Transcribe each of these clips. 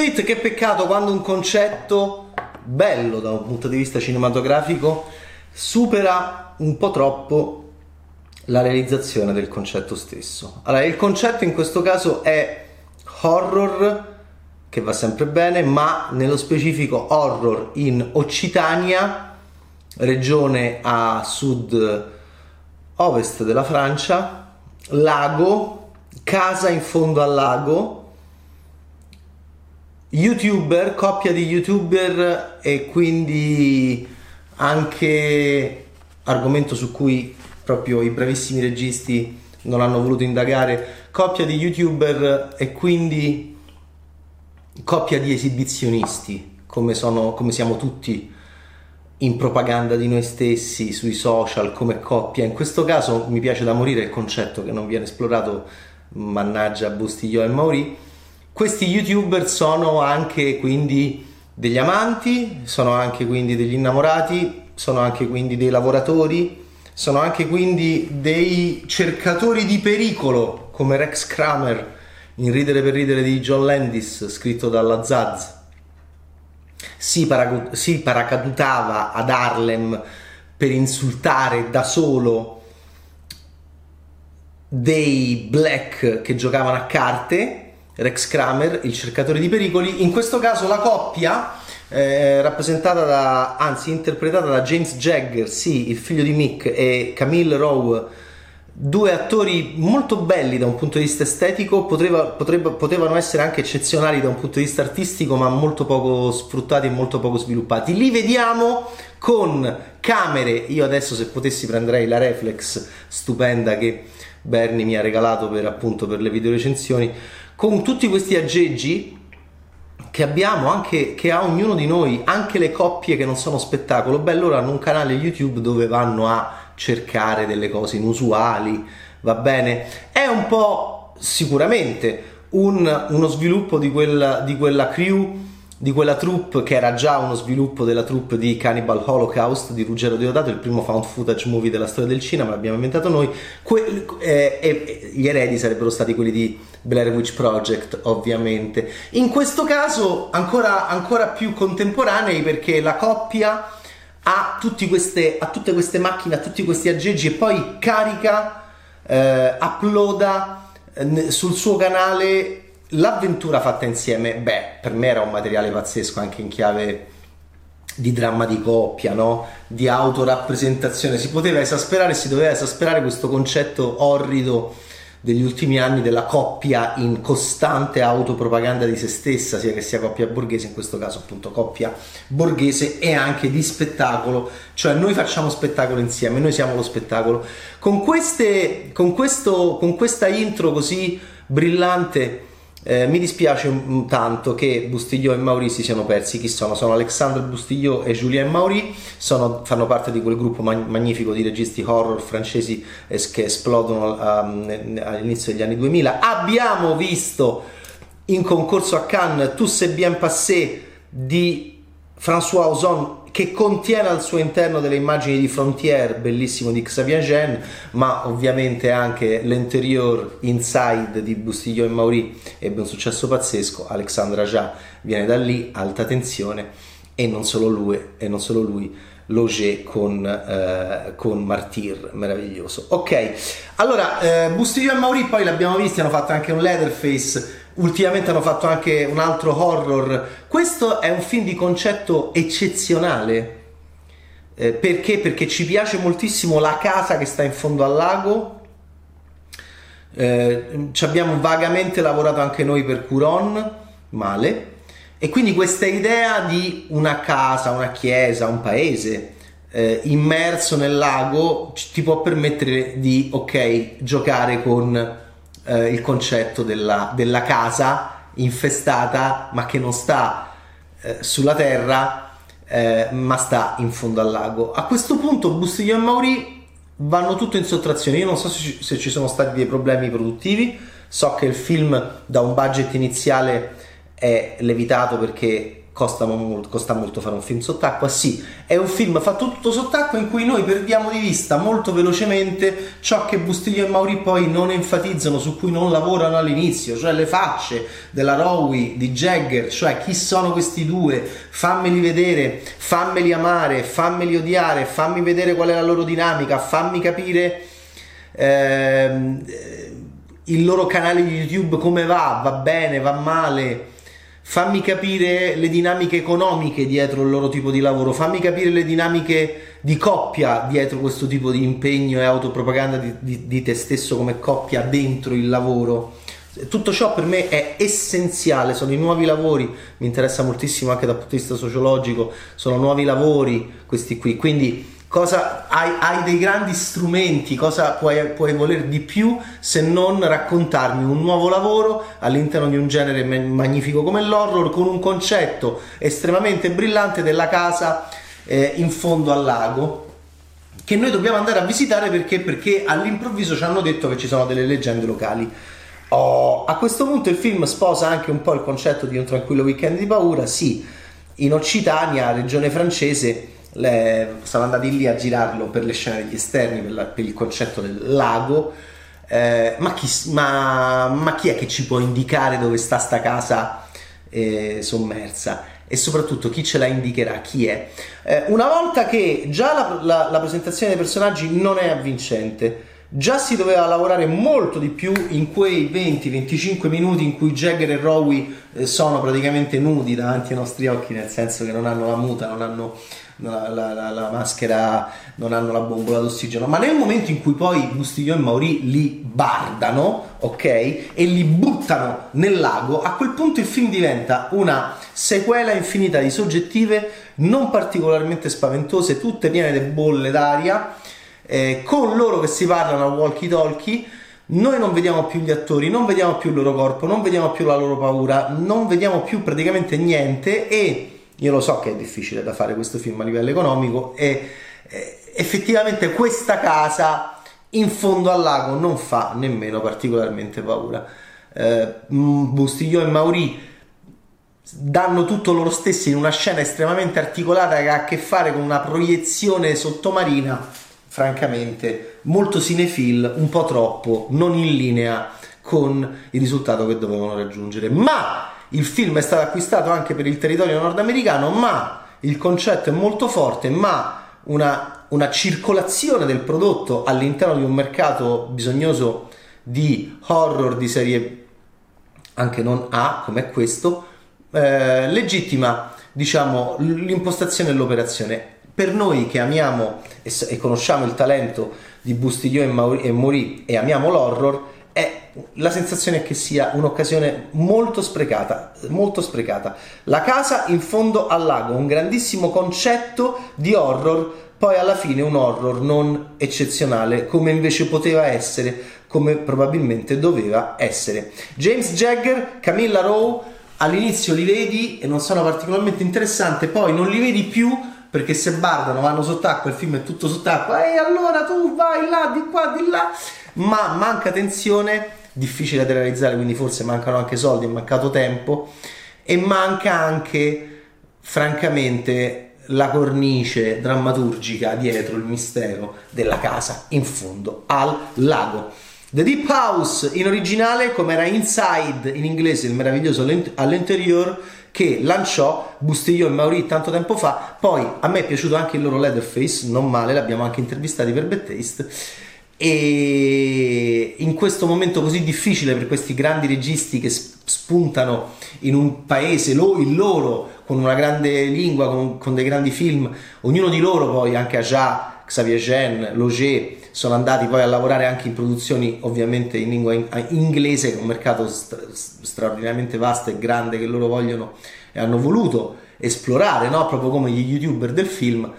It, che peccato quando un concetto bello da un punto di vista cinematografico supera un po' troppo la realizzazione del concetto stesso. Allora, il concetto in questo caso è horror, che va sempre bene, ma nello specifico horror in Occitania, regione a sud-ovest della Francia, lago, casa in fondo al lago, youtuber, coppia di youtuber e quindi anche argomento su cui proprio i bravissimi registi non hanno voluto indagare, coppia di youtuber e quindi coppia di esibizionisti, come, sono, come siamo tutti in propaganda di noi stessi sui social come coppia. In questo caso mi piace da morire il concetto che non viene esplorato, mannaggia Bustiglio e Mauri. Questi youtuber sono anche quindi degli amanti, sono anche quindi degli innamorati, sono anche quindi dei lavoratori, sono anche quindi dei cercatori di pericolo come Rex Kramer in Ridere per ridere di John Landis, scritto dalla Zaz, si, paracut- si paracadutava ad Harlem per insultare da solo dei black che giocavano a carte, Rex Kramer, il cercatore di pericoli. In questo caso la coppia, eh, rappresentata da, anzi interpretata da James Jagger, sì, il figlio di Mick, e Camille Rowe, due attori molto belli da un punto di vista estetico, poteva, potrebbe, potevano essere anche eccezionali da un punto di vista artistico, ma molto poco sfruttati e molto poco sviluppati. Li vediamo con camere, io adesso se potessi prenderei la reflex stupenda che Bernie mi ha regalato per appunto per le videorecensioni, con tutti questi aggeggi che abbiamo anche che ha ognuno di noi, anche le coppie che non sono spettacolo, beh loro hanno un canale YouTube dove vanno a cercare delle cose inusuali, va bene? È un po' sicuramente un, uno sviluppo di quella, di quella crew di quella troupe che era già uno sviluppo della troupe di Cannibal Holocaust di Ruggero Deodato, il primo found footage movie della storia del cinema, l'abbiamo inventato noi. Que- eh, eh, gli eredi sarebbero stati quelli di Blair Witch Project, ovviamente. In questo caso ancora, ancora più contemporanei perché la coppia ha, queste, ha, tutte queste macchine, ha tutti questi aggeggi e poi carica, eh, uploada eh, sul suo canale l'avventura fatta insieme. Beh, per me era un materiale pazzesco anche in chiave di dramma di coppia, no? di autorappresentazione. Si poteva esasperare, si doveva esasperare questo concetto orrido degli ultimi anni della coppia in costante autopropaganda di se stessa, sia che sia coppia borghese, in questo caso appunto coppia borghese e anche di spettacolo, cioè noi facciamo spettacolo insieme, noi siamo lo spettacolo. Con, queste, con, questo, con questa intro così brillante eh, mi dispiace tanto che Bustiglio e Mauri si siano persi. Chi sono? Sono Alexandre Bustiglio e Julien Mauri, sono, fanno parte di quel gruppo mag- magnifico di registi horror francesi es- che esplodono um, all'inizio degli anni 2000. Abbiamo visto in concorso a Cannes Tous c'est bien passé di François Ozon che contiene al suo interno delle immagini di Frontier, bellissimo di Xavier Jean, ma ovviamente anche l'interior Inside di Bustiglio e Mauri ebbe un successo pazzesco, Alexandra Già viene da lì, alta tensione, e non solo lui, e non solo lui Loger con, eh, con Martyr, meraviglioso. Ok, allora eh, Bustiglio e Mauri poi l'abbiamo visto, hanno fatto anche un Leatherface ultimamente hanno fatto anche un altro horror. Questo è un film di concetto eccezionale. Eh, perché? Perché ci piace moltissimo la casa che sta in fondo al lago. Eh, ci abbiamo vagamente lavorato anche noi per Curon, male. E quindi questa idea di una casa, una chiesa, un paese eh, immerso nel lago ti può permettere di, ok, giocare con eh, il concetto della, della, casa infestata ma che non sta eh, sulla terra eh, ma sta in fondo al lago. A questo punto Bustiglio e Mauri vanno tutto in sottrazione. Io non so se ci, se ci sono stati dei problemi produttivi, so che il film da un budget iniziale è levitato perché costa costa molto fare un film sott'acqua, sì, è un film fatto tutto sott'acqua in cui noi perdiamo di vista molto velocemente ciò che Bustiglio e Mauri poi non enfatizzano, su cui non lavorano all'inizio, cioè le facce della Rowie, di Jagger, cioè chi sono questi due, fammeli vedere, fammeli amare, fammeli odiare, fammi vedere qual è la loro dinamica, fammi capire ehm, il loro canale di YouTube come va, va bene, va male fammi capire le dinamiche economiche dietro il loro tipo di lavoro, fammi capire le dinamiche di coppia dietro questo tipo di impegno e autopropaganda di, di, di, te stesso come coppia dentro il lavoro. Tutto ciò per me è essenziale, sono i nuovi lavori, mi interessa moltissimo anche dal punto di vista sociologico, sono nuovi lavori questi qui, quindi cosa hai, hai, dei grandi strumenti, cosa puoi, puoi, voler di più se non raccontarmi un nuovo lavoro all'interno di un genere magnifico come l'horror con un concetto estremamente brillante della casa eh, in fondo al lago che noi dobbiamo andare a visitare perché, perché all'improvviso ci hanno detto che ci sono delle leggende locali. Oh, a questo punto il film sposa anche un po' il concetto di un tranquillo weekend di paura, sì, in Occitania, regione francese, le, siamo andati lì a girarlo per le scene degli esterni, per, la, per il concetto del lago. Eh, ma, chi, ma, ma, chi, è che ci può indicare dove sta sta casa eh, sommersa? E soprattutto chi ce la indicherà? Chi è? Eh, una volta che già la, la, la presentazione dei personaggi non è avvincente, già si doveva lavorare molto di più in quei 20-25 minuti in cui Jagger e Rowie eh, sono praticamente nudi davanti ai nostri occhi, nel senso che non hanno la muta, non hanno la, la, la, maschera, non hanno la bombola d'ossigeno, ma nel momento in cui poi Bustiglio e Mauri li bardano, ok, e li buttano nel lago, a quel punto il film diventa una sequela infinita di soggettive non particolarmente spaventose, tutte piene di bolle d'aria, eh, con loro che si parlano a walkie talkie. Noi non vediamo più gli attori, non vediamo più il loro corpo, non vediamo più la loro paura, non vediamo più praticamente niente e io lo so che è difficile da fare questo film a livello economico e eh, effettivamente questa casa in fondo al lago non fa nemmeno particolarmente paura. Eh, Bustiglio e Mauri danno tutto loro stessi in una scena estremamente articolata che ha a che fare con una proiezione sottomarina, francamente molto cinefil, un po' troppo, non in linea con il risultato che dovevano raggiungere. Ma il film è stato acquistato anche per il territorio nordamericano, ma il concetto è molto forte, ma una, una circolazione del prodotto all'interno di un mercato bisognoso di horror di serie anche non A come questo, eh, legittima diciamo l'impostazione dell'operazione. Per noi che amiamo e, e conosciamo il talento di Bustiglione e, Mauri, e Mori e amiamo l'horror, è la sensazione è che sia un'occasione molto sprecata, molto sprecata. La casa in fondo al lago, un grandissimo concetto di horror, poi alla fine un horror non eccezionale come invece poteva essere, come probabilmente doveva essere. James Jagger, Camilla Rowe, all'inizio li vedi e non sono particolarmente interessanti, poi non li vedi più perché se bardano, vanno sott'acqua, il film è tutto sott'acqua, e allora tu vai là, di qua, di là ma manca tensione, difficile da realizzare, quindi forse mancano anche soldi, è mancato tempo e manca anche, francamente, la cornice drammaturgica dietro il mistero della casa in fondo al lago. The Deep House in originale, come era Inside in inglese, il meraviglioso all'interior che lanciò Bustiglio e Mauri tanto tempo fa. Poi a me è piaciuto anche il loro Leatherface, non male, l'abbiamo anche intervistati per Bad Taste e in questo momento così difficile per questi grandi registi che spuntano in un paese, il loro, con una grande lingua, con, con dei grandi film, ognuno di loro poi, anche Aja, Xavier Jean, Loger, sono andati poi a lavorare anche in produzioni ovviamente in lingua inglese, che è un mercato stra- straordinariamente vasto e grande che loro vogliono e hanno voluto esplorare, no? proprio come gli youtuber del film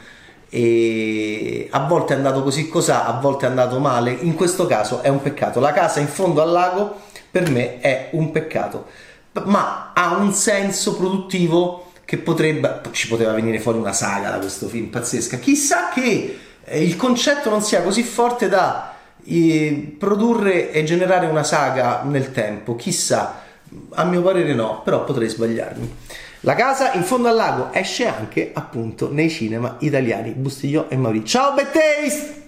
e a volte è andato così cos'ha, a volte è andato male, in questo caso è un peccato. La casa in fondo al lago per me è un peccato, ma ha un senso produttivo che potrebbe, ci poteva venire fuori una saga da questo film pazzesca. Chissà che eh, il concetto non sia così forte da eh, produrre e generare una saga nel tempo, chissà, a mio parere no, però potrei sbagliarmi. La casa in fondo al lago esce anche appunto nei cinema italiani. Bustigliò e Maurizio. Ciao Bad Taste!